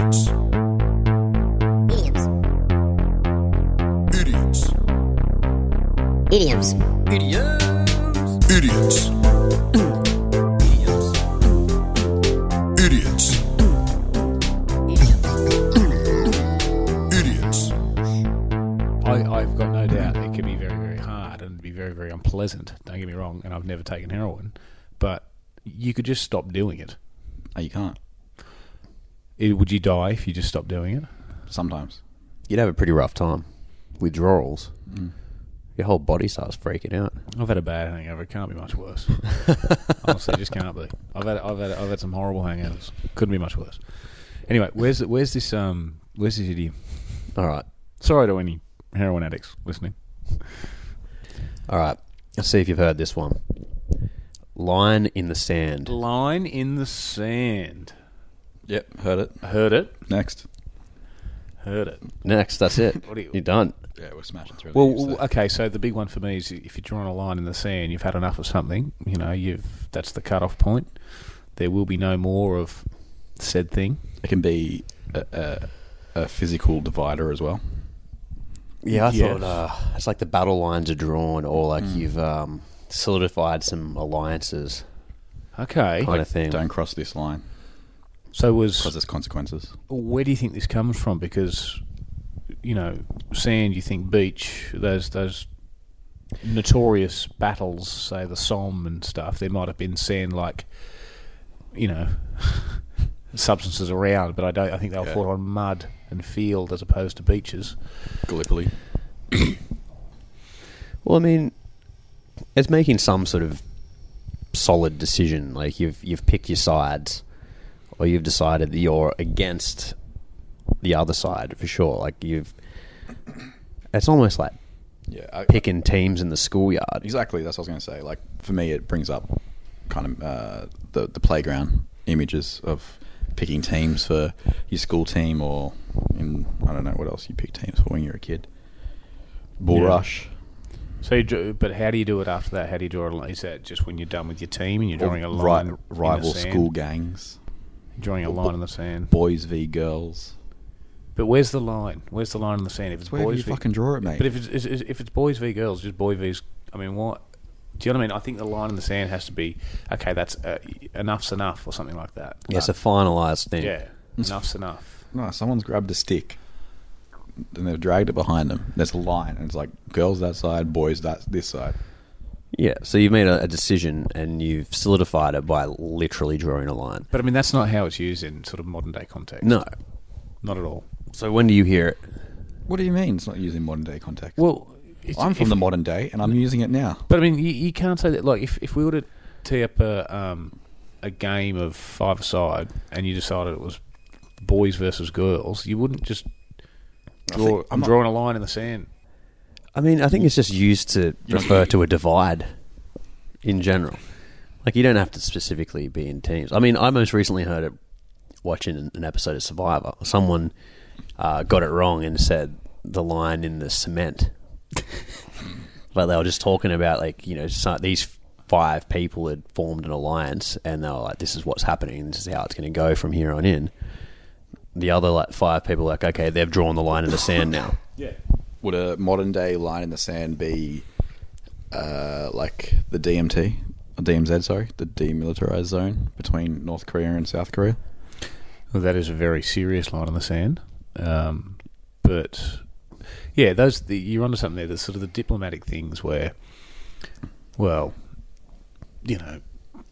Idiots. Idioms. Idiots. Idiots. Idioms. Idiots. Idioms. Idiots. Idiots. I, I've got no doubt it can be very, very hard and be very, very unpleasant. Don't get me wrong, and I've never taken heroin, but you could just stop doing it. Oh, you can't. It- would you die if you just stopped doing it? Sometimes. You'd have a pretty rough time. Withdrawals. Your whole body starts freaking out. I've had a bad hangover. It can't be much worse. Honestly, it just can't be. I've had, I've had, I've had some horrible hangovers. Couldn't be much worse. Anyway, where's, where's this, um, where's this idiom? All right. Sorry to any heroin addicts listening. All right. Let's see if you've heard this one. Line in the sand. Line in the sand. Yep, heard it. Heard it. Next. Heard it. Next, that's it. What do you- You're done. Yeah, we're smashing through Well, these, so- w- okay. So the big one for me is if you're drawing a line in the sand, you've had enough of something. You know, you've that's the cut-off point. There will be no more of said thing. It can be a, a, a physical divider as well. Yeah, I Yes. thought uh, it's like the battle lines are drawn, or like you've um, solidified some alliances, Okay. kind of thing. Don't cross this line So was because there's consequences. where do you think this comes from? Because you know, sand. You think beach. Those those notorious battles, say the Somme and stuff. There might have been sand like, you know, substances around, but I don't. I think they were Yeah. fought on mud and field as opposed to beaches. Gallipoli. Well, I mean, it's making some sort of solid decision. Like you've you've picked your sides, or you've decided that you're against the other side for sure. Like you've, it's almost like Yeah, I, picking teams in the schoolyard. exactly. That's what I was going to say. Like for me, it brings up kind of uh, the the playground images of picking teams for your school team, or in I don't know what else you pick teams for when you're a kid. Bull Yeah. rush. So, you do, but how do you do it after that? How do you draw a line? Is that just when you're done with your team and you're or drawing a ri- line, in the rival sand? school gangs, drawing a line in the sand? boys v girls. But where's the line? Where's the line in the sand? If it's Wherever boys you v- fucking draw it, mate. But if it's is- is- if it's boys v girls, just boy v's. I mean, what? Do you know what I mean? I think the line in the sand has to be okay. That's uh, enough's enough, or something like that. Yeah, it's a finalised thing. Yeah, enough's enough. No, someone's grabbed a stick and they've dragged it behind them. There's a line, and it's like girls that side, boys that this side. Yeah, so you've made a, a decision and you've solidified it by literally drawing a line. But I mean, that's not how it's used in sort of modern day context. No. not at all. So when do you hear it? What do you mean? It's not used in modern day context. Well, it's, I'm from if- the modern day, and I'm using it now. But I mean, you, you can't say that. Like, if if we were to tee up a um, a game of five aside, and you decided it was boys versus girls, you wouldn't just draw. think- I'm, I'm not- drawing a line in the sand. I mean, I think it's just used to refer to a divide in general. Like, you don't have to specifically be in teams. I mean, I most recently heard it watching an- episode of Survivor. Someone uh, got it wrong and said the line in the cement. but they were just talking about, like, you know, so, these five people had formed an alliance and they were like, this is what's happening, this is how it's going to go from here on in. The other, like, five people were like, okay, they've drawn the line in the sand now. Yeah. Would a modern day line in the sand be uh, like the DMT, or DMZ? Sorry, the demilitarized zone between North Korea and South Korea. Well, that is a very serious line in the sand. Um, but yeah, those the, you're onto something there. There's sort of the diplomatic things where, well, you know,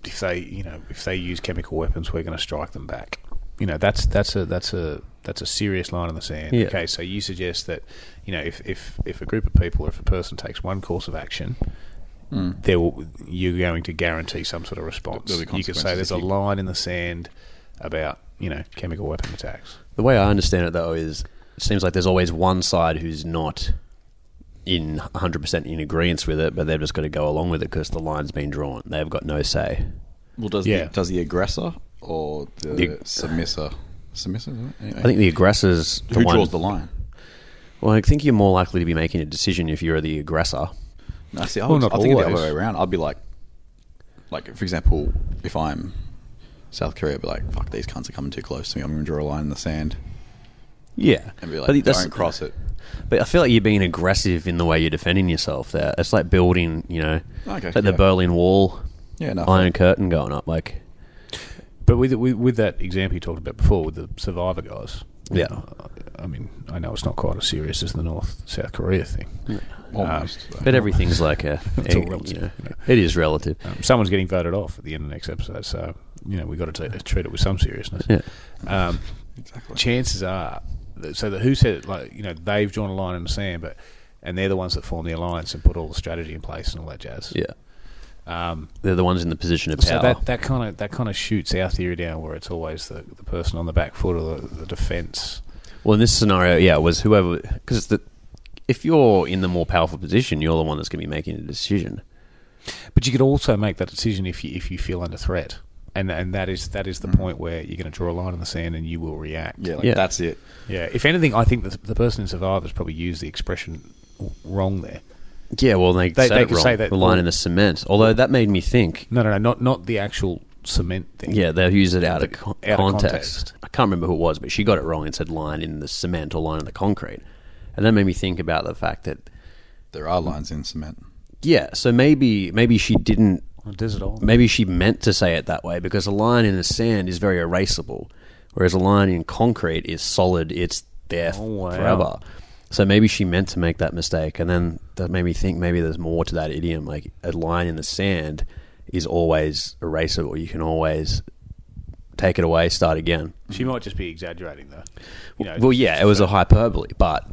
if they you know if they use chemical weapons, we're going to strike them back. You know, that's that's a that's a that's a serious line in the sand. Yeah. Okay, so you suggest that you know if if if a group of people or if a person takes one course of action. Hmm. There will, you're going to guarantee some sort of response. You could say there's a line in the sand about you know chemical weapon attacks. The way I understand it, though, is it seems like there's always one side who's not in 100% in agreement with it, but they've just got to go along with it because the line's been drawn. They've got no say. Well, does Yeah. the, does the aggressor or the, The- submissior? Submissior? is it? Anyway. I think the aggressor's the who one. draws the line? Well, I think you're more likely to be making a decision if you're the aggressor. No, see, I, Well, would, not I think the other way around. I'd be like, like for example, if I'm South Korea I'd be like, "Fuck, these cunts are coming too close to me. I'm going to draw a line in the sand Yeah, and be like, But that's- don't cross it." But I feel like you're being aggressive in the way you're defending yourself. There, it's like building, you know, Okay, it's like the. Berlin Wall, Yeah, no, Iron Curtain going up. Like, But with, with with that example you talked about before with the survivor guys, Yeah. I mean, I know it's not quite as serious as the North South Korea thing. almost. though. but everything's like a, It's all relative, you know, you know. it is relative. Um, someone's getting voted off at the end of the next episode, so you know we've got to t- treat it with some seriousness. Yeah. Um, Exactly. chances are, that, so the who said it, like you know they've drawn a line in the sand, but and they're the ones that form the alliance and put all the strategy in place and all that jazz. Yeah, Um, they're the ones in the position of so power. that that kind of that kind of shoots our theory down where it's always the, the person on the back foot or the, the defence. well, in this scenario, yeah, it was whoever because the if you're in the more powerful position, you're the one that's going to be making a decision. But you could also make that decision if you if you feel under threat, and and that is that is the point where you're going to draw a line in the sand and you will react. Yeah, like, Yeah. that's it. Yeah, if anything, I think the, the person in Survivors probably used the expression wrong there. Yeah, well, they, They- they could wrong. say that- the line well- in the cement. Although that made me think. No, no, no, not not the actual cement thing. Yeah, they'll use it out of con- out of context. context. I can't remember who it was, but she got it wrong and said line in the cement or line in the concrete. And that made me think about the fact that There are lines in cement. yeah, so maybe maybe she didn't Well, does it all? maybe she meant to say it that way because a line in the sand is very erasable, whereas a line in concrete is solid. It's there Oh, wow. forever. So maybe she meant to make that mistake, and then that made me think maybe there's more to that idiom. Like a line in the sand is always erasable. You can always take it away, start again. She might just be exaggerating, though. You know, Well, yeah, it was a hyperbole, but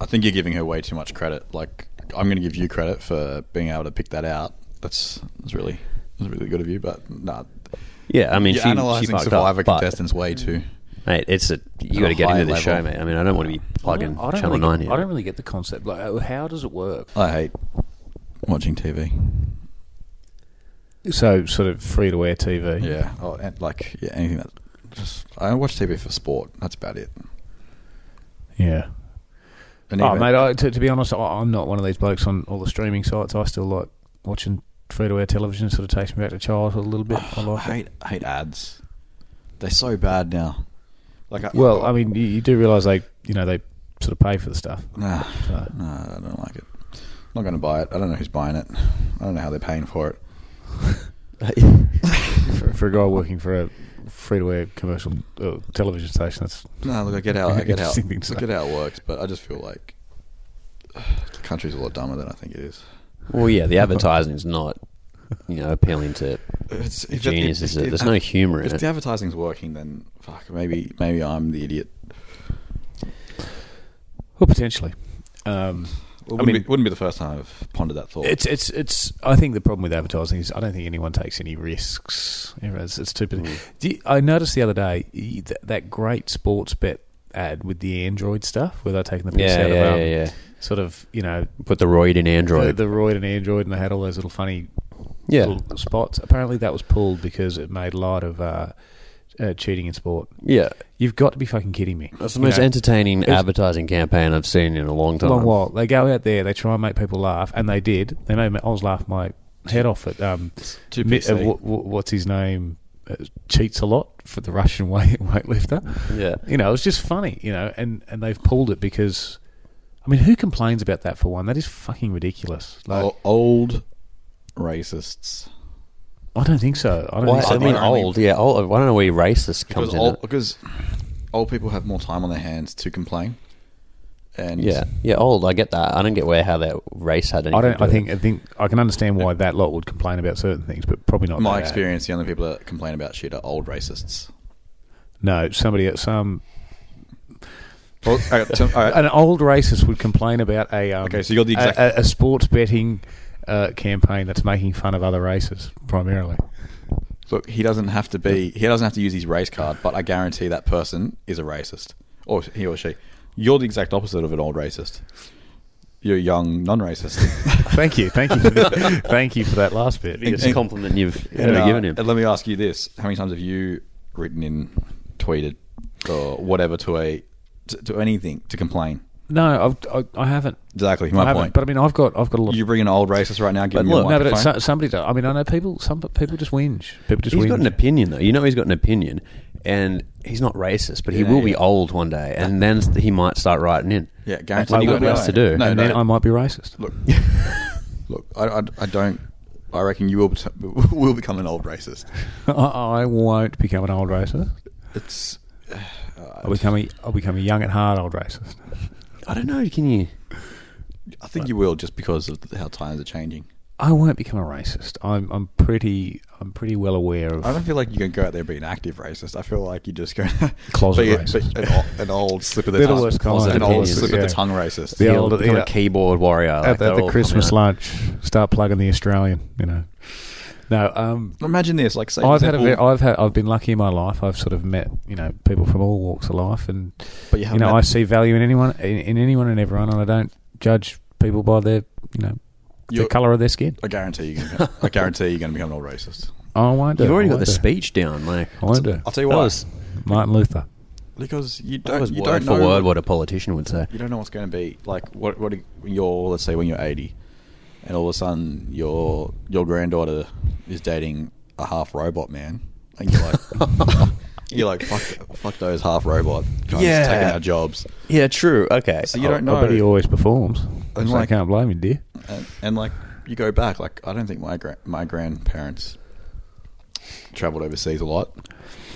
I think you're giving her way too much credit. Like, I'm going to give you credit for being able to pick that out. That's, that's really that's really good of you. But nah, yeah, I mean, you're she, analyzing she Survivor up, contestants way too. Mate, it's a you At got to get into the show, mate. I mean, I don't want to be plugging I don't Channel really Nine get, here. I don't really get the concept. Like, uh, how does it work? I hate watching TV. So, sort of free to air TV. Yeah, oh, and like yeah, anything that just I watch TV for sport. That's about it. yeah. And Oh, even- mate, I, to, to be honest, I, I'm not one of these blokes on all the streaming sites. I still like watching free to air television. It sort of takes me back to childhood a little bit. I I like it. hate I hate ads. They're so bad now. Like, I, Well, I mean, you, you do realise they, you know, they sort of pay for the stuff. nah, So. nah, I don't like it. I'm not going to buy it. I don't know who's buying it. I don't know how they're paying for it. for, for a guy working for a free to air commercial uh, television station, that's No, look, I get how I get how Interesting thing I get how it works, but I just feel like the country's a lot dumber than I think it is. Well, yeah, the advertising is not, you know, appealing to It's, if it- genius. if- Is it? if- There's no humour in it. If the advertising's working, then fuck, maybe maybe I'm the idiot. well potentially. Um, Well, I wouldn't, mean- be, wouldn't be the first time I've pondered that thought. it's it's it's. I think the problem with advertising is I don't think anyone takes any risks. It's, it's stupid. Do you- I noticed the other day y- th- that great Sportsbet ad with the Android stuff where they're taking the piss Yeah, out yeah, of um, yeah, yeah. sort of you know Put the roid in Android. the Royd and Android and they had all those little funny yeah, little spots. Apparently that was pulled because it made light of uh, uh, cheating in sport. yeah. You've got to be fucking kidding me. That's the You most know, entertaining it's- advertising campaign I've seen in a long time. long while. They go out there, they try and make people laugh, and they did. They made me, I was laughing my head off at um, Too Mi- uh, wh- wh- what's his name? Uh, cheats a lot for the Russian weight weightlifter. Yeah. You know, it's just funny. You know, and and they've pulled it because, I mean, who complains about that for one? That is fucking ridiculous. Like, O- old racists. I don't think so. I don't Why, think so. I mean, I don't old. Yeah, old. I don't know where racist Because comes in. old, it. because old people have more time on their hands to complain. And Yeah, yeah, old. I get that. I don't get where how that race had anything. I don't. to I do think. with I think. I can understand why that lot would complain about certain things, but probably not. my that. experience, the only people that complain about shit are old racists. No, somebody at some Well, okay, so- all right. an old racist would complain about a um, Okay, so you're the exact- a, a, a sports betting uh, campaign that's making fun of other races primarily. Look, he doesn't have to be. He doesn't have to use his race card, but I guarantee that person is a racist, or he or she. You're the exact opposite of an old racist. You're a young non-racist. thank you, thank you, for the, thank you for that last bit. Biggest and- compliment you've And, uh, given him. And let me ask you this: How many times have you written in, tweeted, or whatever to a to, to anything to complain? No, I've, I, I haven't. Exactly I my haven't. point. But I mean, I've got I've got a lot. you bring an old racist right now, give But him your look- no, but it's, microphone. so- somebody does. I mean, I know people. Some people just whinge. People just He's whinge. got an opinion, though. You know, he's got an opinion, and he's not racist, but he Yeah, will be old one day, and then he might start writing in. yeah, guaranteed. When you I got will. less to do. No, and no, then I might be racist. look, look. I, I, I don't. I reckon you will bet- will become an old racist. I, I won't become an old racist. It's. Uh, I'll become a I'll become a young at heart old racist. I don't know. Can you? I think you will just because of how times are changing. I won't become a racist. I'm I'm pretty I'm pretty well aware of. I don't feel like you can go out there and be an active racist. I feel like you just go Closet be, racist. be an, old, an old slip of the They're tongue, worst kind. an old Opinions, slip of the tongue racist. The The old- become yeah. keyboard warrior at, they're at the Christmas lunch, start plugging the Australian. You know. No, um, Imagine this, like say, I've had a ve- I've had I've been lucky in my life. I've sort of met you know people from all walks of life, and But you you know I see value in anyone in, in anyone and everyone, and I don't judge people by their you know the You're- colour of their skin. I guarantee you. Can, I guarantee you're going to become an old racist I won't do. You've already I got the do. speech down, like I won't do. I'll tell you That why. was- Martin Luther. because you that don't. was you word don't for know, word what a politician would say. You don't know what's going to be like. What? What? When you're let's say when you're 80, and all of a sudden your your granddaughter is dating a half robot man, and you're like, you're like, fuck, fuck those half robot guys Yeah. taking our jobs, Yeah, true. Okay. So you don't I bet he always performs. And so I can't blame him, dear. and, and like you go back, like I don't think my gra- my grandparents traveled overseas a lot,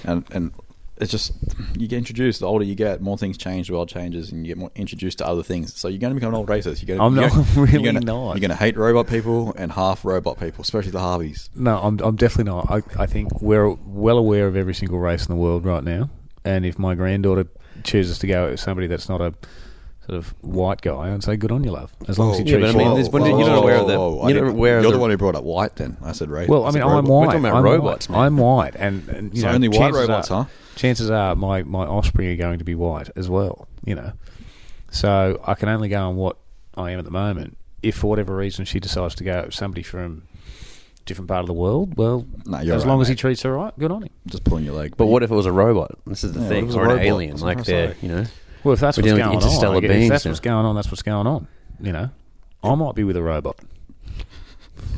and and it's just you get introduced. The older you get, more things change, the world changes, and you get more introduced to other things. So you're going to become an old racist. You're I'm going not- to, really you're gonna, not. You're going to hate robot people and half robot people, especially the Harveys. No, I'm, I'm definitely not. I, I think we're well aware of every single race in the world right now. And if my granddaughter chooses to go with somebody that's not a sort of white guy, I'd say good on you, love. As long as he Yeah, treats but I mean, you there's- well. when you're not aware of the- I you're not didn't- aware of You're the- the one who brought up white. Then I said right? Well, I mean, I'm robot. white. talking about I'm robots, white. man. I'm white, and, and you So know, only white chances robots, are, huh? Chances are my my offspring are going to be white as well. You know, so I can only go on what I am at the moment. If for whatever reason she decides to go with somebody from a different part of the world, well, Nah, you're as right, long as he mate. treats her right, good on him. Just pulling your leg. But what if it was a robot? This is the Yeah, what thing, if it was a or an robot? alien, That's what I'm like trying they're say. you know. Well, if that's We're what's going with on, guess beings if that's now. what's going on, that's what's going on. You know, I might be with a robot.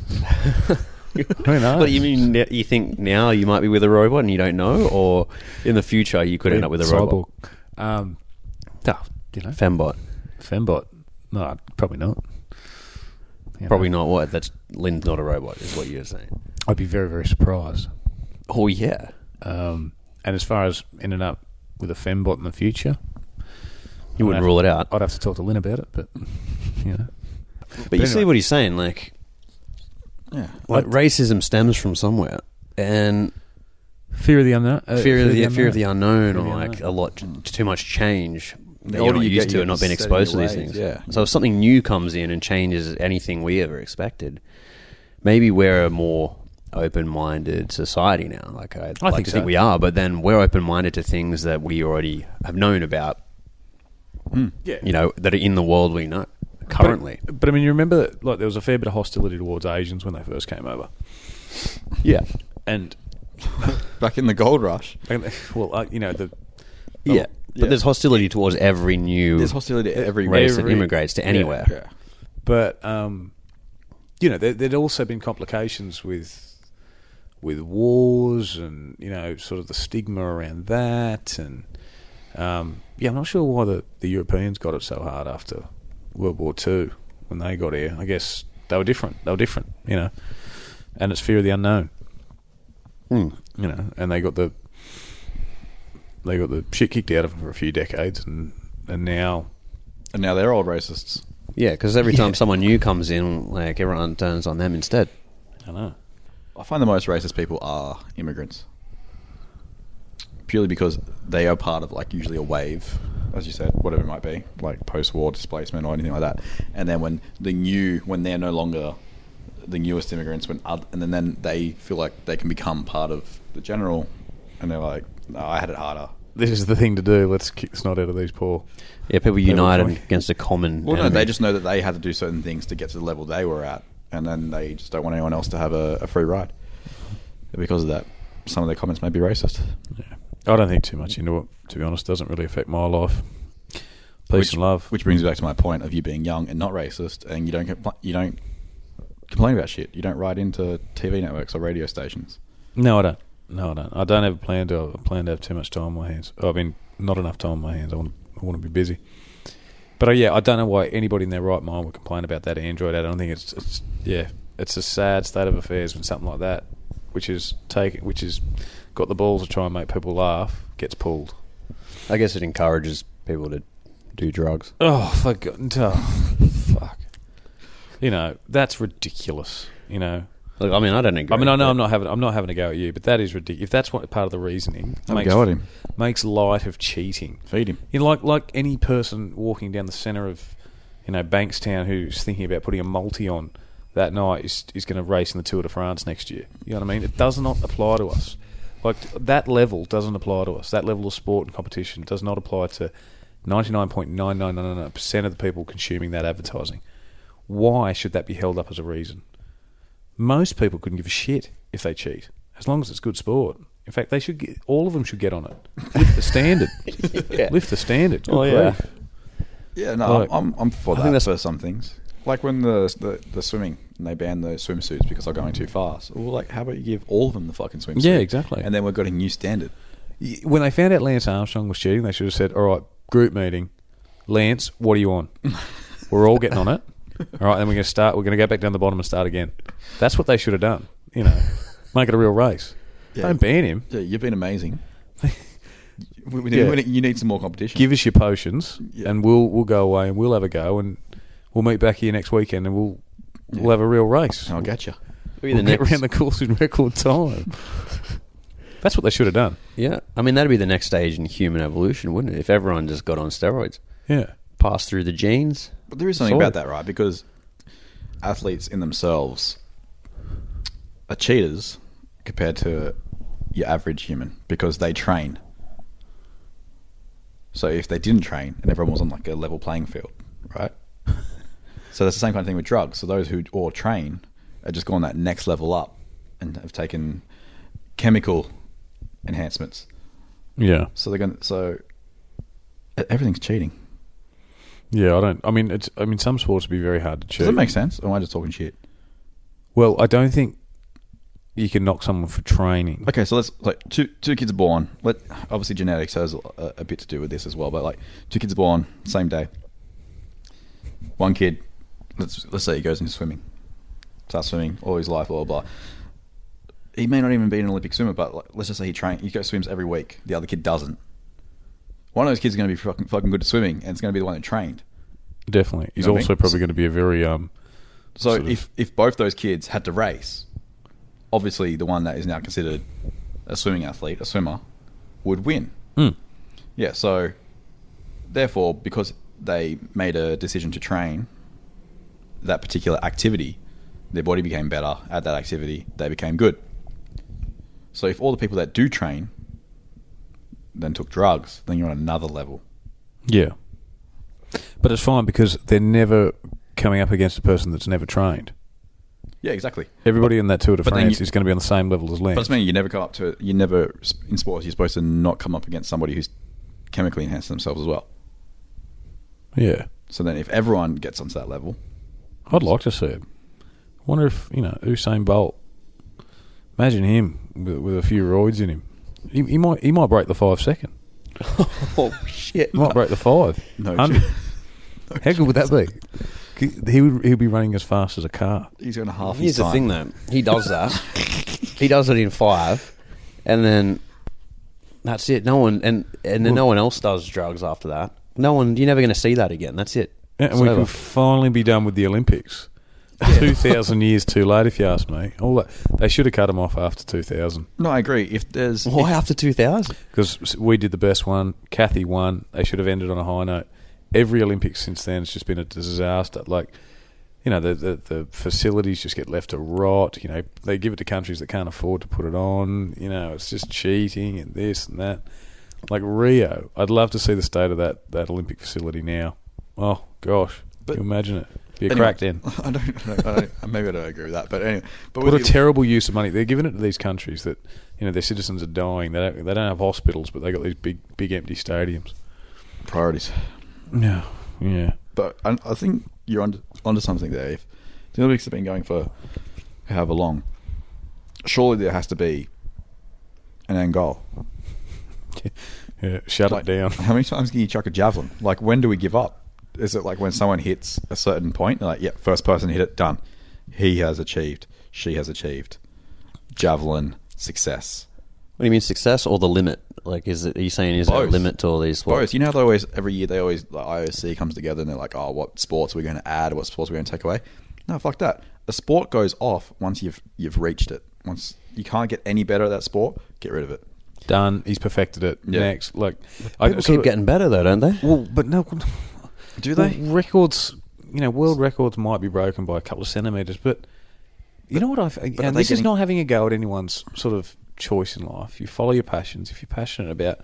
Who knows? But you mean you think now you might be with a robot and you don't know, or in the future you could end up with a robot? Cyborg. Um, no, you know, Fembot. fembot. No, probably not. You Probably know, not. What? That's Lynn's not a robot, is what you're saying. I'd be very, very surprised. Oh yeah. Um, and as far as ending up with a fembot in the future, You wouldn't I'd rule it out. I'd have to talk to Lynn about it, but you know, But you anyway. see what he's saying, like Yeah. like racism stems from somewhere, and fear of the unknown. Uh, fear of the fear of the unknown, Fear of or like unknown. a lot too much change. The that older you're not you used get, to you and not being set in exposed to your these ways, things. yeah. So if something new comes in and changes anything we ever expected, maybe we're a more open-minded society now. Like I like think to so. think we are, but then we're open-minded to things that we already have known about. Yeah. You know that are in the world we know currently. But, but I mean, you remember that like there was a fair bit of hostility towards Asians when they first came over, yeah, and Back in the gold rush. and- well, uh, you know the yeah. But yeah. there's hostility towards every new There's hostility to every race that immigrates to yeah, anywhere. Yeah. But um, you know, there, there'd also been complications with with wars and you know, sort of the stigma around that, and um, yeah, I'm not sure why the, the Europeans got it so hard after World War Two when they got here. I guess they were different. They were different, you know, and it's fear of the unknown, Hmm. you know, and they got the they got the shit kicked out of them for a few decades, and and now And now they're old racists. Yeah, because every time Yeah. someone new comes in, like everyone turns on them instead. I know. I find the most racist people are immigrants. Purely because they are part of like usually a wave, as you said, whatever it might be, like post-war displacement or anything like that. And then when the new, when they're no longer the newest immigrants, when oth- and then, then they feel like they can become part of the general, and they're like, no, I had it harder. This is the thing to do. Let's kick the snot out of these poor. Yeah, people united against a common. Well, no, they just know that they had to do certain things to get to the level they were at, and then they just don't want anyone else to have a, a free ride. Because of that, some of their comments may be racist. Yeah. I don't think too much into it. To be honest, doesn't really affect my life. Peace which, and love. Which brings me back to my point of you being young and not racist, and you don't compl- you don't complain about shit. You don't write into TV networks or radio stations. No, I don't. No, I don't. I don't have a plan to I plan to have too much time on my hands. I mean, not enough time on my hands. I want I want to be busy. But uh, yeah, I don't know why anybody in their right mind would complain about that Android ad. I don't think it's, it's yeah, it's a sad state of affairs when something like that, which is take which is got the balls to try and make people laugh, gets pulled. I guess it encourages people to do drugs. Oh, for God, oh, fuck. You know that's ridiculous. You know, Look, I mean, I don't agree. I mean, I know I'm not having I'm not having a go at you, but that is ridiculous. If that's what part of the reasoning, Have a makes, go at him. makes light of cheating. Feed him. You know, like like any person walking down the centre of, you know, Bankstown who's thinking about putting a multi on that night is is going to race in the Tour de France next year. You know what I mean? It does not apply to us. Like that level doesn't apply to us. That level of sport and competition does not apply to ninety nine point nine nine nine nine percent of the people consuming that advertising. Why should that be held up as a reason? Most people couldn't give a shit if they cheat, as long as it's good sport. In fact, they should get all of them should get on it. Lift the standard. Lift the standard. Good Oh, yeah. grief. Yeah, no, Like- I'm, I'm for I that think that's- for some things. Like when the, the the swimming and they banned the swimsuits because they're going too fast. Well, like, how about you give all of them the fucking swimsuit? Yeah, exactly. And then we've got a new standard. When they found out Lance Armstrong was cheating, they should have said, "All right, group meeting. Lance, what are you on? We're all getting on it. All right, then we're going to start. We're going to go back down the bottom and start again. That's what they should have done. You know, make it a real race. Yeah. Don't ban him. Yeah, you've been amazing. we, we Yeah. we need- you need some more competition. Give us your potions, Yeah. and we'll we'll go away and we'll have a go, and we'll meet back here next weekend, and we'll we'll have a real race. I'll get you. We'll the get next- around the course in record time. That's what they should have done. Yeah, I mean that'd be the next stage in human evolution, wouldn't it? If everyone just got on steroids, Yeah. passed through the genes. But there is something Solid. about that, right? Because athletes in themselves are cheaters compared to your average human because they train. So if they didn't train and everyone was on like a level playing field, right? So that's the same kind of thing with drugs. So those who all train are just gone that next level up and have taken chemical enhancements. Yeah. So they're going to so everything's cheating. Yeah, I don't. I mean, it's. I mean, some sports would be very hard to cheat. Does that make sense? Or am I just talking shit? Well, I don't think you can knock someone for training. Okay, so let's like two two kids are born. Let obviously genetics has a, a bit to do with this as well, but like two kids are born same day. One kid, let's let's say he goes into swimming, starts swimming all his life, blah blah blah. He may not even be an Olympic swimmer, but like, let's just say he train he goes swims every week. The other kid doesn't. One of those kids is going to be fucking, fucking good at swimming, and it's going to be the one that trained. Definitely. He's know what I also mean? probably going to be a very um. So Sort of- if if both those kids had to race, obviously the one that is now considered a swimming athlete, a swimmer, would win. hmm. Yeah, so therefore, because they made a decision to train that particular activity, their body became better at that activity, they became good. So if all the people that do train then took drugs, then you're on another level. Yeah. But it's fine because they're never coming up against a person that's never trained. Yeah, exactly. Everybody in that Tour de France you- is going to be on the same level as Lance. But it's meaning you never come up to you never in sports you're supposed to not come up against somebody who's chemically enhanced themselves as well. yeah. So then if everyone gets onto that level, I'd like to see it. I wonder if, you know, Usain Bolt, imagine him with, with a few roids in him. He, he might he might break the five second. oh shit! He might break the five. No Hundred. chance. How good would that be? He would he'd be running as fast as a car. he's going to half Here's his the thing, though. He does that. he does it in five, and then that's it. No one and and then no one else does drugs after that. No one. You're never going to see that again. That's it. Yeah, and It's we over. can finally be done with the Olympics. Two thousand years too late, if you ask me. All that, they should have cut them off after two thousand No, I agree. If there's Why after two thousand? because we did the best one. Cathy won. They should have ended on a high note. Every Olympics since then has just been a disaster. Like, you know, the, the the facilities just get left to rot. You know, they give it to countries that can't afford to put it on. You know, it's just cheating and this and that. Like Rio, I'd love to see the state of that that Olympic facility now. Oh gosh, But- can you imagine it? Be a Anyway, crack den. I don't, don't, I don't maybe I don't agree with that, but anyway. But What a terrible use of money. They're giving it to these countries that you know their citizens are dying. They don't they don't have hospitals, but they got these big big empty stadiums. priorities. Yeah, yeah. But I, I think you're onto, onto something there. If the Olympics have been going for however long, surely there has to be an end goal. yeah. Shut Like, it down. How many times can you chuck a javelin? Like, when do we give up? Is it like when someone hits a certain point, like, yeah, first person hit it, done. He has achieved. She has achieved. Javelin success. What do you mean success or the limit? Like, is it? Are you saying is there a limit to all these? what- Both. You know how they always every year they always like IOC comes together and they're like, oh, what sports are we going to add? What sports are we going to take away? No, fuck that. A sport goes off once you've you've reached it. Once you can't get any better at that sport, get rid of it. Done. He's perfected it. Yeah. Next, like People keep getting better though, don't they? Well, but no. Do well, they? records? You know, world records might be broken by a couple of centimeters, but you know what I've. And this is not having a go at anyone's sort of choice in life. You follow your passions. If you're passionate about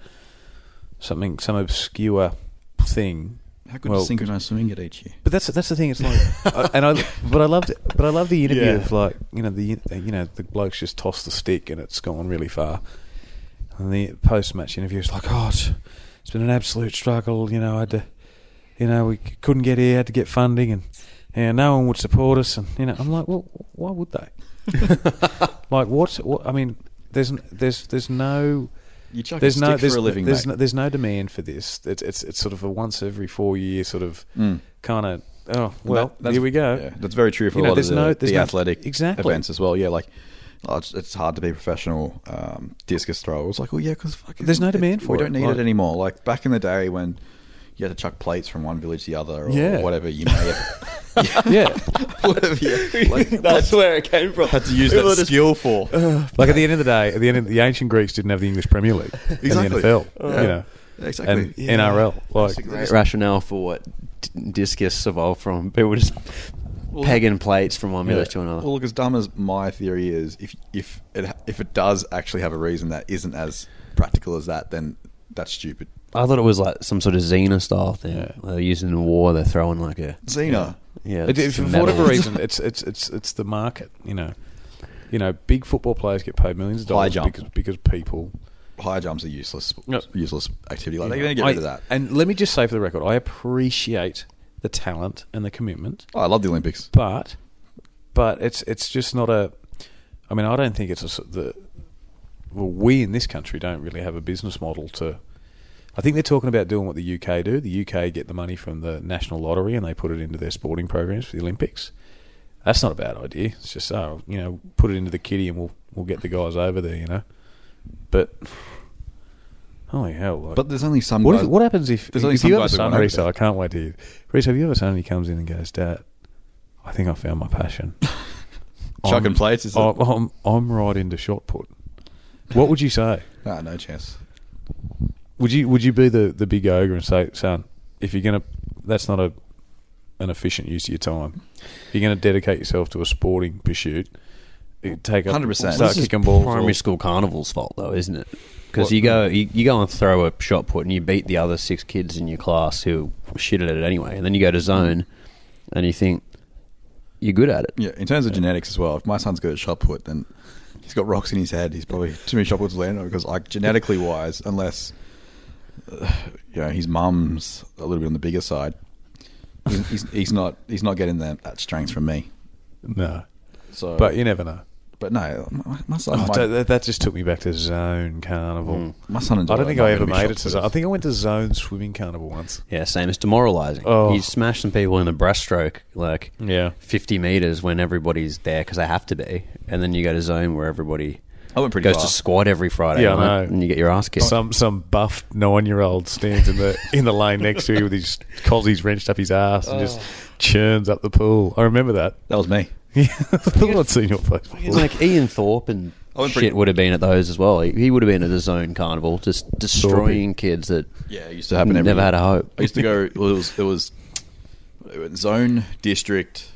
something, some obscure thing. How good well, synchronized swimming get each year? But that's that's the thing. It's like, I, and I, but I loved, it but I love the interview Yeah. of like, you know, the you know the blokes just tossed the stick and it's gone really far. And the post match interview is like, oh, it's, it's been an absolute struggle. You know, I had to, you know, we couldn't get here, had to get funding, and and no one would support us. And you know, I'm like, well, why would they? like, what? What? I mean, there's there's there's no. You chuck There's no there's, living, there's, no, there's no demand for this. It's, it's it's sort of a once every four year sort of Mm. kind of oh well That- here we go. Yeah, that's very true for You a know, lot of the, no- there's the no- athletic exactly. events as well. Yeah, like oh, it's, it's hard to be a professional um, discus thrower. It's like, well, yeah, because There's no demand for We it, We don't need like- it anymore. Like back in the day when you had to chuck plates from one village to the other, or Yeah. whatever you may have. Yeah, whatever you like, That's where it came from. had to use People that are just- skill for. like at the end of the day, at the end of the ancient Greeks didn't have the English Premier League Exactly. and the NFL, Yeah. you know, Exactly. and Yeah. NRL. Like, Great rationale for what discus evolved from. People just pegging plates from one village to another. Well, look, as dumb as my theory is, if if it if it does actually have a reason that isn't as practical as that, then that's stupid. I thought it was like some sort of Xena style thing. Yeah. They're using in war. They're throwing like a Xena. yeah. it, it's for metal. whatever reason, it's it's it's it's the market. You know, you know, big football players get paid millions of High dollars jump. because because people. High jumps are useless, Yep. useless activity. Like you they're going to get I- rid of that. And let me just say for the record, I appreciate the talent and the commitment. Oh, I love the Olympics. but but it's it's just not a. I mean, I don't think it's a, the. Well, we in this country don't really have a business model to. I think they're talking about doing what the UK do. The UK get the money from the national lottery and they put it into their sporting programs for the Olympics. That's not a bad idea. It's just oh, you know, put it into the kitty and we'll we'll get the guys over there. You know, but holy hell! Like, But there's only some what, guys. if, what happens if, There's only if some you have a son, won't Reese? over I can't wait to hear. Reese, have you ever son who comes in and goes, Dad, I think I found my passion. Chucking plates, is it? I'm, I'm, I'm right into shot put. What would you say? Nah, no chance. Would you would you be the, the big ogre and say, son, if you're gonna, that's not a an efficient use of your time. If you're going to dedicate yourself to a sporting pursuit, eh, take up 100%. start This is kicking balls. primary or- school carnival's fault, though, isn't it? Because you go, you, you go and throw a shot put, and you beat the other six kids in your class who were shit at it anyway, and then you go to zone, and you think you're good at it. Yeah, in terms of genetics as well, if my son's good at shot put, then he's got rocks in his head. He's probably too many shot puts landed because, like, genetically wise, unless you know his mum's a little bit on the bigger side, he's, he's, he's not he's not getting that, that strength from me. No, So, but you never know. but no, my, my son, Oh, might- that, that- that just took me back to zone carnival. Mm. my son. I don't think I ever made it to putters. zone. I think I went to zone swimming carnival once. Yeah, same. It's demoralizing. Oh. You smash some people in the breaststroke, like Yeah. 50 meters when everybody's there because they have to be, and then you go to zone where everybody I went pretty goes far. to squad every Friday Yeah, I night, know. and you get your ass kicked. Some some buffed nine year old stands in the in the lane next to you with his cozzies wrenched up his ass and just oh. churns up the pool. I remember that. that was me. Yeah, I thought I'd seen your face. It's before. like Ian Thorpe and I went shit pretty- would have been at those as well. He, he would have been at the zone carnival, just destroying kids that Yeah, it used to happen. Every never year. had a hope. I used to go. Well, it was it was, it was zone district,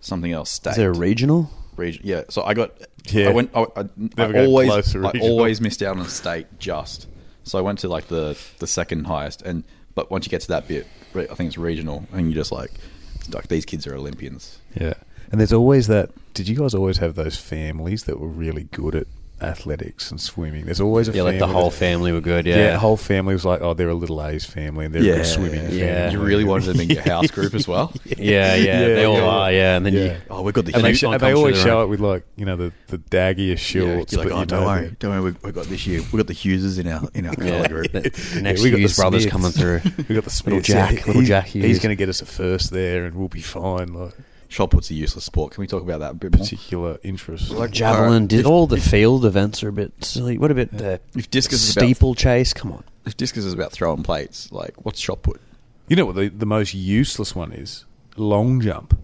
something else. State. Is there a regional? Region. Yeah, so I got. Yeah. I went. I, I, I always. I always missed out on a state just. So I went to like the the second highest, and but once you get to that bit, I think it's regional, and you're just like, like these kids are Olympians. Yeah, and there's always that. Did you guys always have those families that were really good at athletics and swimming. There's always a Yeah, like the whole that- family were good. yeah. Yeah, the whole family was like, oh, they're a little A's family and they're a good swimming. Yeah. family. You really wanted them in your house group as well. yeah, yeah, Yeah, They all yeah. are. Yeah, and then Yeah. you. Oh, we've got the And they, next sh- one and they always show the it with like you know the the daggiest Yeah, shorts. you're like, but oh, you don't know worry, don't worry. We've, we've got this year. We've got the Hugheses in our in our Yeah, colour group. the, the next we got Hughes the brothers coming through. we got the Little Jack, little Jack Hughes. He's going to get us a first there, and we'll be fine. Like Shot put's a useless sport. Can we talk about that a bit more? particular interest. Like Javelin. Did if- all the field events are a bit silly. What about the If discus is about steeplechase? Come on. if discus is about throwing plates, like what's shot put? you know what the the most useless one is? Long jump,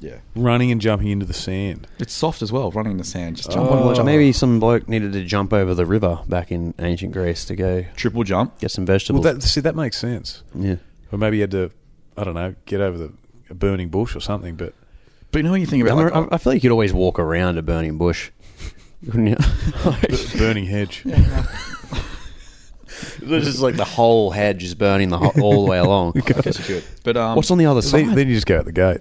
Yeah, running and jumping into the sand. it's soft as well. Running in the sand, just jump Oh. on uh, jump. Maybe some bloke needed to jump over the river back in ancient Greece to go triple jump. get some vegetables. Well, vegetables. that see that makes sense. yeah. Or maybe you had to, I don't know, get over the a burning bush or something. But But you know when you think about like, I, I feel like you could always walk around a burning bush. Couldn't you? b- burning hedge. This is like the whole hedge is burning the whole, all the way along. I guess you could. But um, What's on the other side? then, then you just go out the gate.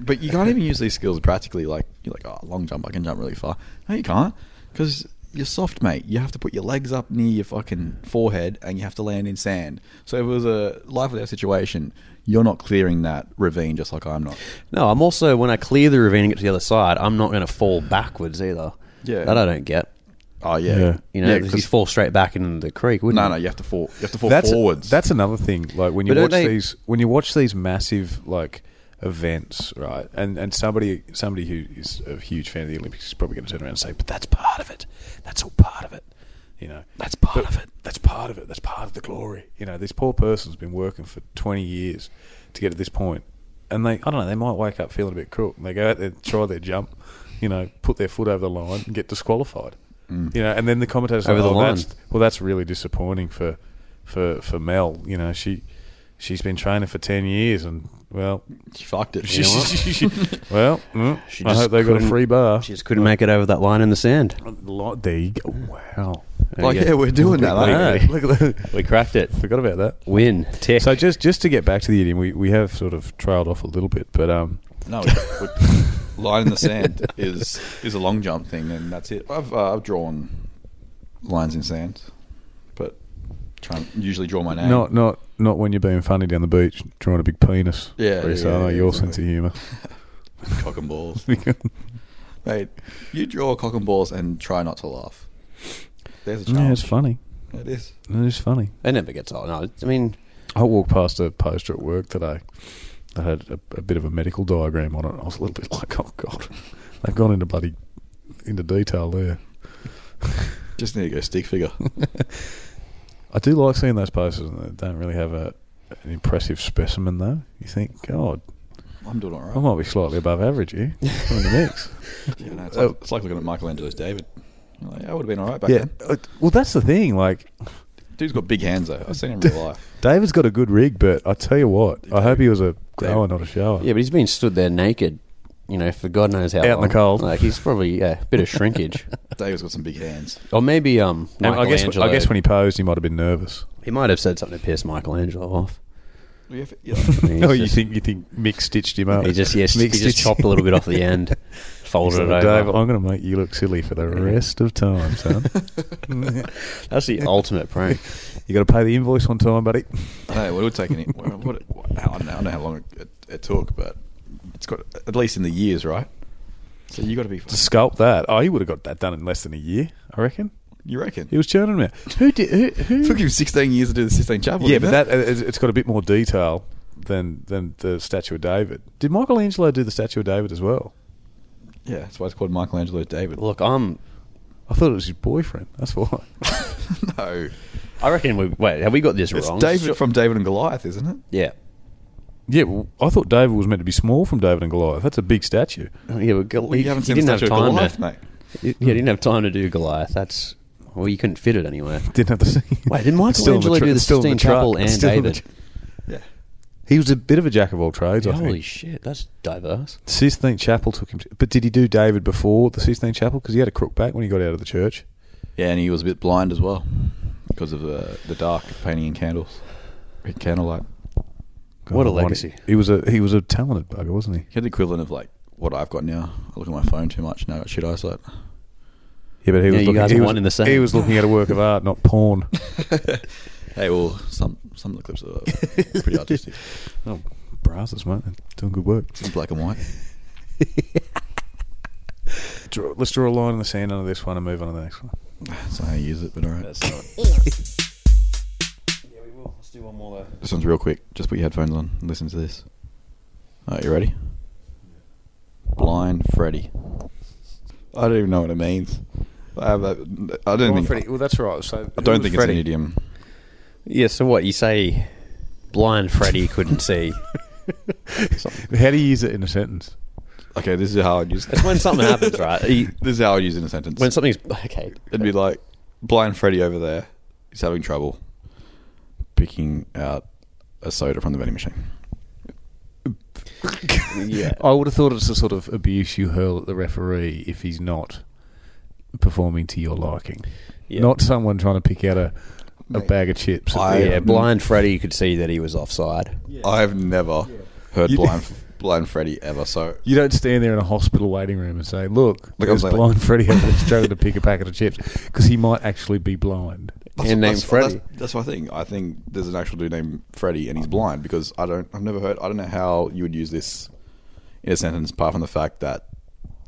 But you can't even use these skills practically. Like you're like, oh, long jump, I can jump really far. No, you can't, because you're soft, mate. You have to put your legs up near your fucking forehead, and you have to land in sand. So if it was a life or death situation, you're not clearing that ravine just like I'm not. No, I'm also when I clear the ravine and get to the other side, I'm not going to fall backwards either. Yeah. that I don't get. Oh yeah, Yeah. You know, Yeah, because 'cause- you fall straight back into the creek, wouldn't no, you? no, you have to fall. You have to fall that's forwards. that's another thing. Like when you But watch they- these when you watch these massive like events, right? And and somebody somebody who is a huge fan of the Olympics is probably going to turn around and say, "But that's part of it. That's all part of it." You know, That's part But of it. That's part of it. That's part of the glory. You know, this poor person's been working for twenty years to get to this point, and they I don't know they might wake up feeling a bit crook. And they go out there, try their jump, you know, put their foot over the line and get disqualified. You know, and then the commentators Over say, the "Oh, line. That's, well, that's really disappointing for for for Mel. You know, she she's been training for ten years, and well, she fucked it. she, You know she- she- well, mm, She I just hope they got a free bar. She just couldn't make it over that line in the sand. Lot- There you go. Wow. There Like yeah, we're doing that. Look, aren't look, we? Look at that. We cracked it. Forgot about that. Win. Tick. So just just to get back to the idiom, we, we have sort of trailed off a little bit, but um, No, we- we- line in the sand is is a long jump thing, and that's it. I've uh, I've drawn lines in sand, but try and usually draw my name. not not not when you're being funny down the beach, drawing a big penis. Yeah, Where you say, yeah, oh, yeah, your exactly. sense of humour. cock and balls, mate. You draw cock and balls and try not to laugh. There's a challenge. yeah, it's funny. It is. It is funny. it never gets old. No, I mean, I walked past a poster at work today that had a, a bit of a medical diagram on it. I was a little bit like, oh god, they've gone into bloody into detail there. Just need to go stick figure. I do like seeing those posters, and they don't really have a an impressive specimen though. You think, God, I'm doing all right. I might be slightly above average here. I'm in the mix. Yeah, no, it's, like, it's like looking at Michelangelo's David. You're Like, I would have been all right back yeah. then. uh, Well, that's the thing. Like, Dude's got big hands though. I've seen him in real life. David's got a good rig, but I tell you what, I hope he was a grower, not a shower. yeah, but he's been stood there naked, you know, for God knows how Out in long. the cold. Like he's probably yeah, a bit of shrinkage, David's got some big hands. or maybe um, And I guess Michelangelo. I guess when he posed, he might have been nervous. he might have said something to piss Michelangelo off. We have- yeah. I mean, oh, he's you just- think you think Mick stitched him up? he just yes, he Mick just stitched- chopped a little bit off the end, folded He's it like, over. Dave, I'm going to make you look silly for the rest of time, son. That's the ultimate prank. you got to pay the invoice on time, buddy. I know, it would take any. What, what, what, I, don't know, I don't know how long it, it took, but it's got at least in the years, right? So you got to be. To sculpt that, oh, he would have got that done in less than a year, I reckon. You reckon? He was churning them out. Who did? Who? who? It took him 16 years to do the Sistine Chapel. yeah, but it? that it's got a bit more detail than than the statue of David. Did Michelangelo do the statue of David as well? Yeah, that's why it's called Michelangelo David. Look, I'm. I thought it was his boyfriend. That's why. no, I reckon we wait. Have we got this it's wrong? David from David and Goliath, isn't it? Yeah. Yeah, well, I thought David was meant to be small from David and Goliath. That's a big statue. Oh, yeah, but Gol- Well, you haven't he seen the didn't have statue of time Goliath, to. mate. Yeah, he didn't have time to do Goliath. That's well, you couldn't fit it anywhere. Didn't have the see. Wait, did Still in Michelangelo tr- do the still in Sistine. Chapel and Still the David? tr- Yeah. He was a bit of a jack of all trades. I Holy think. shit, that's diverse. Sistine Chapel took him. To, but did he do David before the Sistine Chapel? Because he had a crook back when he got out of the church. Yeah, and he was a bit blind as well because of the the dark painting in candles, in candlelight. What a wonder- legacy. He was a he was a talented bugger, wasn't he? He had the equivalent of like what I've got now. I look at my phone too much now. I got shit eyesight. Yeah, but he Yeah, was you looking, guys he are was, one in the same. He was looking at a work of art, not porn. Hey, well, some some of the clips are pretty artistic. oh, brazzers, mate. Doing good work. It's in black and white. Draw, let's draw a line in the sand under this one and move on to the next one. That's not how you use it, but all right. Idioms. Yeah, we will. Let's do one more though. This one's real quick. Just put your headphones on and listen to this. All right, you ready? Blind Freddy. I don't even know what it means. I, have that, I don't think. Freddie, well, that's right. So I don't think it's an idiom. Yeah, so what? You say blind Freddy couldn't see. How do you use it in a sentence? Okay, this is how I'd use. It. It's when something happens, right? You- This is how I'd use it in a sentence. when something's okay. It'd be like blind Freddy over there is having trouble picking out a soda from the vending machine. Yeah. I would have thought it's the sort of abuse you hurl at the referee if he's not performing to your liking. Yeah. Not someone trying to pick out a, a Mate, bag of chips. I- Yeah, blind Freddy you could see that he was offside. I've never heard You- blind blind Freddy ever. So You don't stand there in a hospital waiting room and say, "Look, I'm there's saying, blind Freddie over there struggling to pick a packet of chips," because he might actually be blind. And named that's, Freddy. That's, that's what I think. I think there's an actual dude named Freddy, and he's blind because I don't. I've never heard. I don't know how you would use this in a sentence, apart from the fact that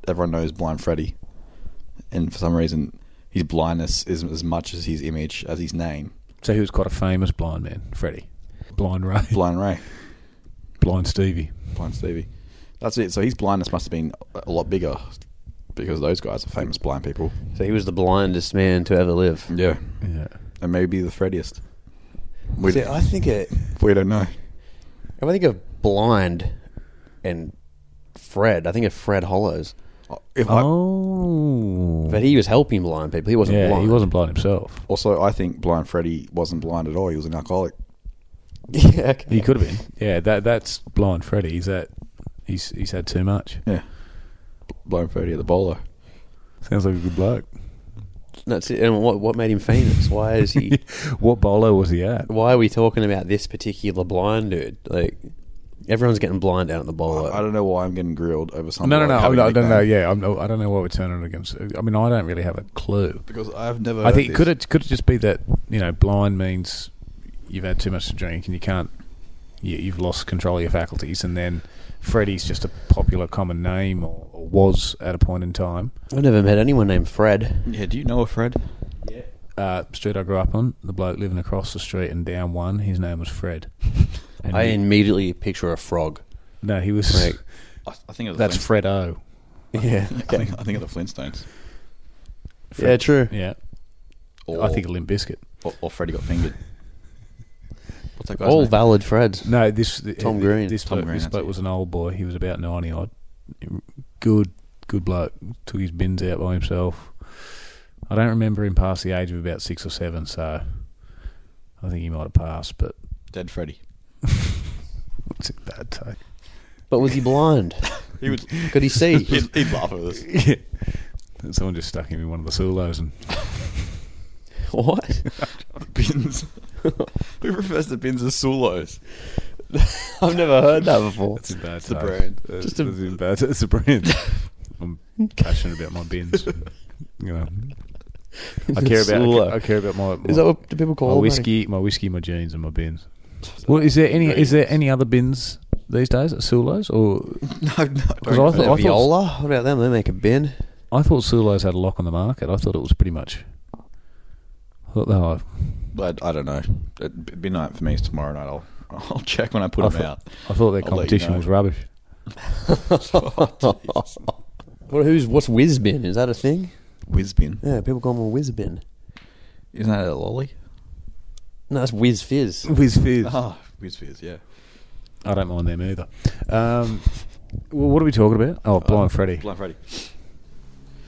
everyone knows blind Freddy, and for some reason, his blindness is as much as his image as his name. So he was quite a famous blind man, Freddie. Blind Ray, Blind Ray, blind Stevie. blind Stevie. That's it. So his blindness must have been a lot bigger because those guys are famous blind people. So he was the blindest man to ever live. Yeah, Yeah. and maybe the Freddiest. We, See, I think it. we don't know. If I think of blind and Fred, I think of Fred Hollows. Uh, if I, Oh, But he was helping blind people. He wasn't yeah, blind. he wasn't blind himself. Also, I think Blind Freddy wasn't blind at all. He was an alcoholic. yeah, okay. He could have been. Yeah, that that's blind Freddy. He's that. He's he's had too much. Yeah. Blind Freddy at the bowler. Sounds like a good bloke. That's it. And what what made him famous? Why is he? what bowler was he at? why are we talking about this particular blind dude? Like everyone's getting blind down at the bowler. I don't know why I'm getting grilled over something. No, no, no. like I having don't, a I don't know. Yeah, I'm, no- I don't know what we're turning it against. I mean, I don't really have a clue. Because I've never. I think could it could it just be that you know blind means you've had too much to drink and you can't you, you've lost control of your faculties, and then Freddie's just a popular common name or, or was at a point in time. I've never met anyone named Fred. Yeah, do you know a Fred? Yeah. Uh, street I grew up on, the bloke living across the street and down one, his name was Fred. And I he- immediately picture a frog. no, he was. Like, I, I think of the that's Flint- Fred O. yeah, I think, I think of the Flintstones. yeah, true. Yeah, Or, I think of Limp Bizkit. or, or Freddy got fingered. What's that guy's All name? valid Freds. No, this Tom uh, Green. This Tom bloke, Green, this that's bloke it. was an old boy. He was about ninety odd. Good, good bloke. Took his bins out by himself. I don't remember him past the age of about six or seven, so I think he might have passed. But Dead Freddy. It's a bad take. But was he blind? He would. Could he see? he'd, he'd laugh at this. Yeah. Someone just stuck him in one of the Sulos and what? Bins. Who refers to bins as Sulos? I've never heard that before. it's a bad It's a take. brand. It's, Just a- it's a bad. It's a brand. I'm passionate about my bins. You know, I care about. Sula. I care about my. my Is that what do people my call it? whiskey, my whiskey, my jeans, and my bins. Well, is there any? Is there any other bins these days at Sulos? Or No, no. Because I don't- thought- A Viola? What about them? They make a bin. I thought Sulos had a lock on the market. I thought it was pretty much. I thought they were, I, I don't know. It, midnight for me is tomorrow night. I'll I'll check when I put I them thought- out. I thought their I'll let you competition know. was rubbish. What? Who's? What's whiz bin? Is that a thing? Whiz bin. Yeah, people call them a whiz bin. Isn't that a lolly? No, that's whiz fizz. Whiz fizz. Ah, Whiz Fizz, yeah. I don't mind them either. Um, well, what are we talking about? Oh, Blind Uh, Freddy. Blind Freddy.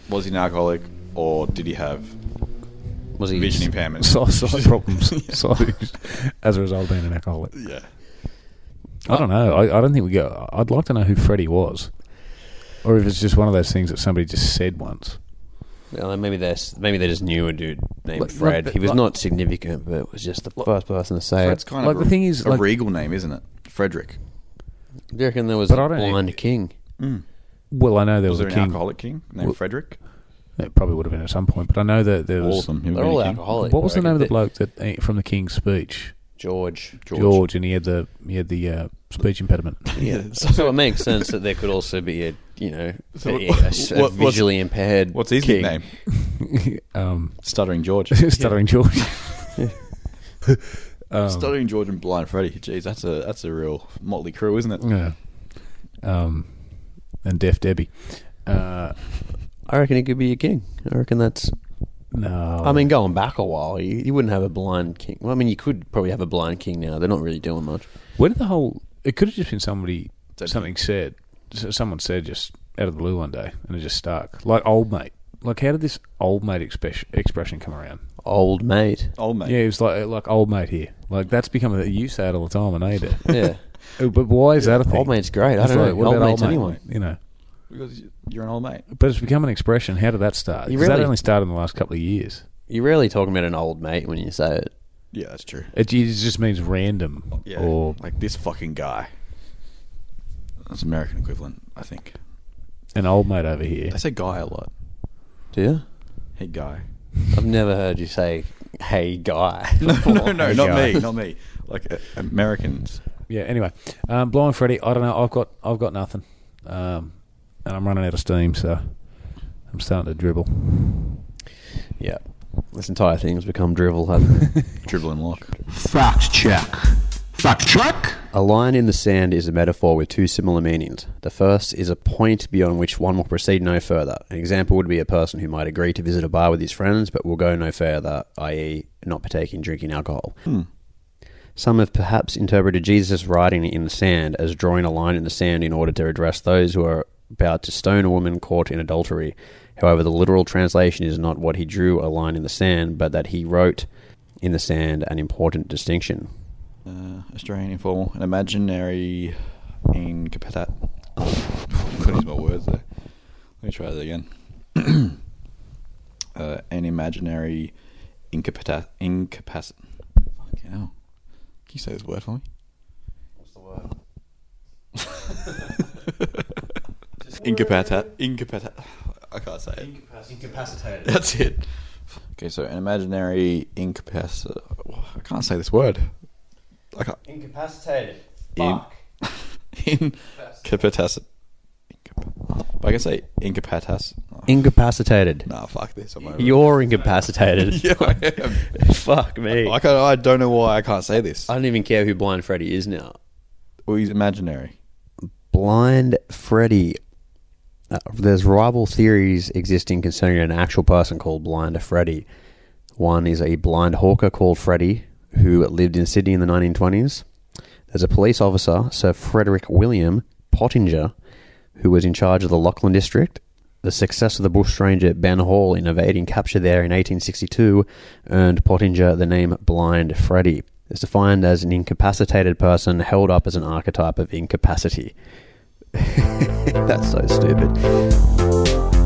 Was he an alcoholic or did he have Was he? vision impairment? Sight, sight problems. Sight as a result of being an alcoholic. yeah. I don't know. I, I don't think we go. I'd like to know who Freddie was, or if it's just one of those things that somebody just said once. Well, maybe they maybe they just knew a dude named Like- Fred. like- he was like- not significant, but it was just the first person to say Fred's it. kind Like, of the a, thing is, a like- regal name, isn't it? Frederick. Do you reckon there was But a I don't- blind king? Mm. Well, I know there Was was, there a an king. alcoholic king named Well- Frederick? It probably would have been at some point, but I know that there was. All of them. They're all alcoholic. What was the name of the bloke that eh, from the King's speech? George. George, and he had the he had the uh, speech impediment. Yeah. so it makes sense that there could also be a you know So a, what- a- a what- what's- visually impaired. What's his king. nickname? um, Stuttering George. stuttering George. um, Stuttering George and Blind Freddy. Jeez, that's a that's a real motley crew, isn't it? yeah. Um, and Deaf Debbie. Uh, I reckon he could be a king. I reckon that's. no, I mean, going back a while, you, you wouldn't have a blind king. Well, I mean, you could probably have a blind king now. They're not really doing much. where did the whole? It could have just been somebody. Dead something said. S- Someone said just out of the blue one day, and it just stuck. Like old mate. Like how did this old mate expression expression come around? Old mate. Old mate. Yeah, it was like uh, like old mate here. Like that's become a you say it all the time, and I do. Yeah. Oh, But why is that a thing? Old mate's great. I It's don't like, know. what Old about mate's mate? anyone. You know, Because you're an old mate. but it's become an expression. How did that start? You 'Cause that really- only started in the last couple of years. You're rarely talking about an old mate when you say it. Yeah, that's true. It, it just means random Yeah. or like this fucking guy. That's American equivalent, I think. an old mate over here. They say guy a lot. Do you? Hey, guy. I've never heard you say, "Hey, guy." No, no, no, Hey, not guy. me, not me. Like uh, Americans. Yeah. Anyway, um, Blind Freddy. I don't know. I've got I've got nothing, um, and I'm running out of steam, so I'm starting to dribble. Yeah. This entire thing's become drivel, hasn't it? Dribble and lock. Fact check. Fact check. A line in the sand is a metaphor with two similar meanings. The first is a point beyond which one will proceed no further. An example would be a person who might agree to visit a bar with his friends but will go no further, i.e., not partake in drinking alcohol. Hmm. Some have perhaps interpreted Jesus' writing in the sand as drawing a line in the sand in order to address those who are about to stone a woman caught in adultery. However, the literal translation is not what he drew a line in the sand, but that he wrote in the sand an important distinction. Uh, Australian informal. An imaginary incapacitat. Couldn't use my words there. Let me try that again. uh, an imaginary incapacitat. Incapac. Fucking hell. Can you say this word for me? What's the word? Incapacitat. Incapacitat. I can't say it. Incapacitated. That's it. Okay, so an imaginary incapacitat. I can't say this word. I can't. Incapacitated. In, incapacitat. But I can say incapacitas. Oh, Incapacitated. nah, fuck this. I'm over. You're incapacitated. yeah, I am. Fuck me. I, can't, I don't know why I can't say this. I don't even care who Blind Freddy is now. Well, he's imaginary. Blind Freddy. Uh, there's rival theories existing concerning an actual person called Blind Freddy. One is a blind hawker called Freddy who lived in Sydney in the 1920s. There's a police officer, Sir Frederick William Pottinger, who was in charge of the Lachlan district. The success of the bushranger Ben Hall in evading capture there in 1862 earned Pottinger the name Blind Freddy. It's defined as an incapacitated person held up as an archetype of incapacity. That's so stupid.